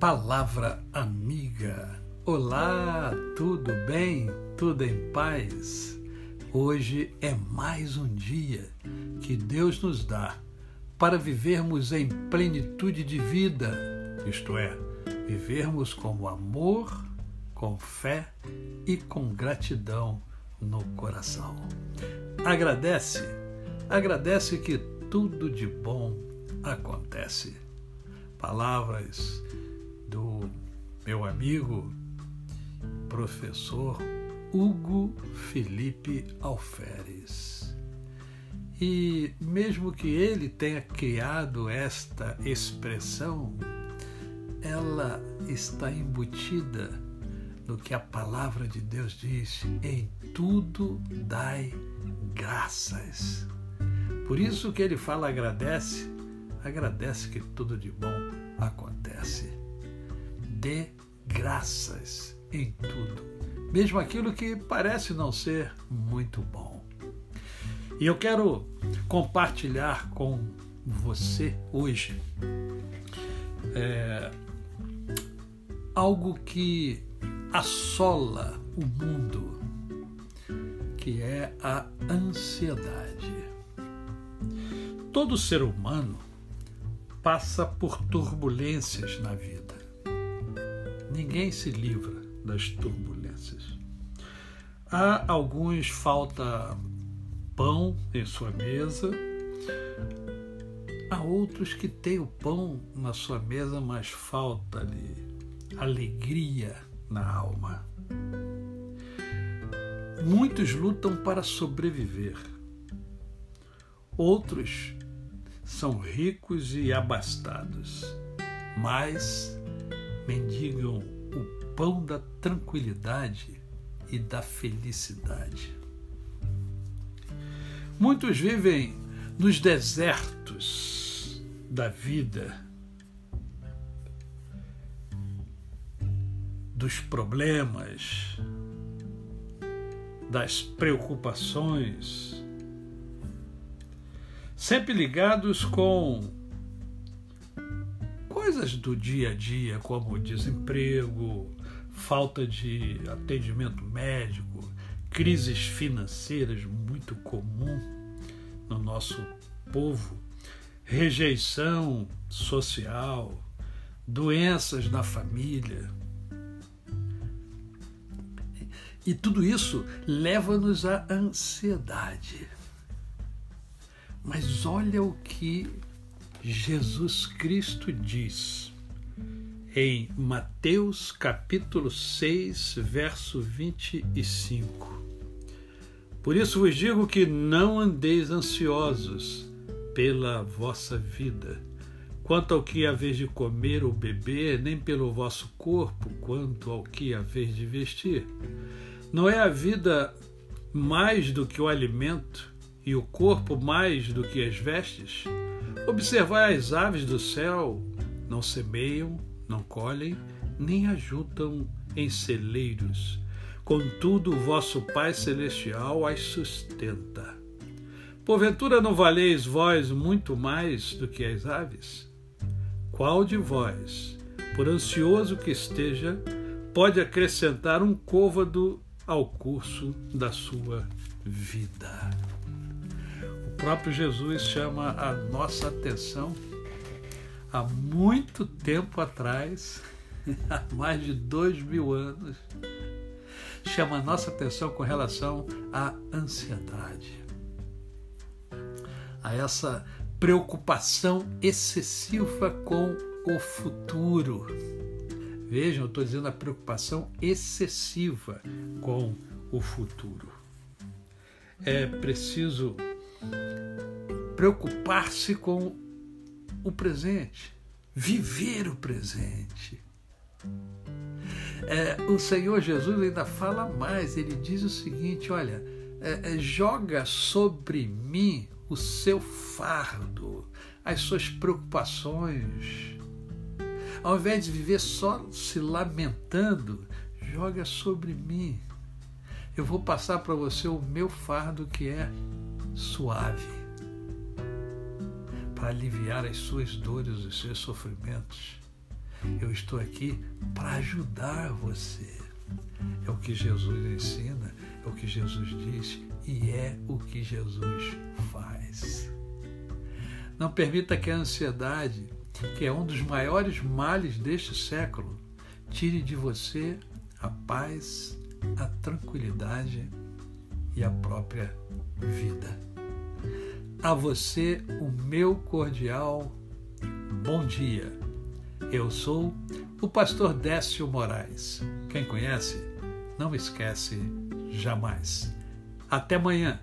Palavra amiga. Olá, tudo bem? Tudo em paz? Hoje é mais um dia que Deus nos dá para vivermos em plenitude de vida, isto é, vivermos com amor, com fé e com gratidão no coração. Agradece, agradece que tudo de bom acontece. Palavras meu amigo, professor Hugo Felipe Alferes. E mesmo que ele tenha criado esta expressão, ela está embutida no que a palavra de Deus diz: em tudo dai graças. Por isso que ele fala agradece, agradece que tudo de bom acontece. Dê graças em tudo, mesmo aquilo que parece não ser muito bom. E eu quero compartilhar com você hoje é, algo que assola o mundo, que é a ansiedade. Todo ser humano passa por turbulências na vida. Ninguém se livra das turbulências. Há alguns falta pão em sua mesa, há outros que têm o pão na sua mesa, mas falta-lhe alegria na alma. Muitos lutam para sobreviver. Outros são ricos e abastados, mas mendigam pão da tranquilidade e da felicidade. Muitos vivem nos desertos da vida, dos problemas, das preocupações, sempre ligados com coisas do dia a dia, como desemprego, falta de atendimento médico, crises financeiras muito comum no nosso povo, rejeição social, doenças na família. E tudo isso leva-nos à ansiedade. Mas olha o que Jesus Cristo diz em Mateus capítulo 6, verso 25. Por isso vos digo que não andeis ansiosos pela vossa vida, quanto ao que haveis de comer ou beber, nem pelo vosso corpo, quanto ao que haveis de vestir. Não é a vida mais do que o alimento e o corpo mais do que as vestes? Observai as aves do céu, não semeiam, não colhem, nem ajuntam em celeiros. Contudo, o vosso Pai Celestial as sustenta. Porventura não valeis vós muito mais do que as aves? Qual de vós, por ansioso que esteja, pode acrescentar um côvado ao curso da sua vida? próprio Jesus chama a nossa atenção há muito tempo atrás, há mais de dois mil anos, chama a nossa atenção com relação à ansiedade, a essa preocupação excessiva com o futuro. Vejam, eu estou dizendo a preocupação excessiva com o futuro. É preciso preocupar-se com o presente, viver o presente. É, o Senhor Jesus ainda fala mais, ele diz o seguinte: olha, é, é, joga sobre mim o seu fardo, as suas preocupações. Ao invés de viver só se lamentando, joga sobre mim. Eu vou passar para você o meu fardo que é suave para aliviar as suas dores, os seus sofrimentos. Eu estou aqui para ajudar você. É o que Jesus ensina, é o que Jesus diz e é o que Jesus faz. Não permita que a ansiedade, que é um dos maiores males deste século, tire de você a paz, a tranquilidade e a própria vida. A você o meu cordial bom dia. Eu sou o pastor Décio Moraes. Quem conhece, não esquece jamais. Até amanhã.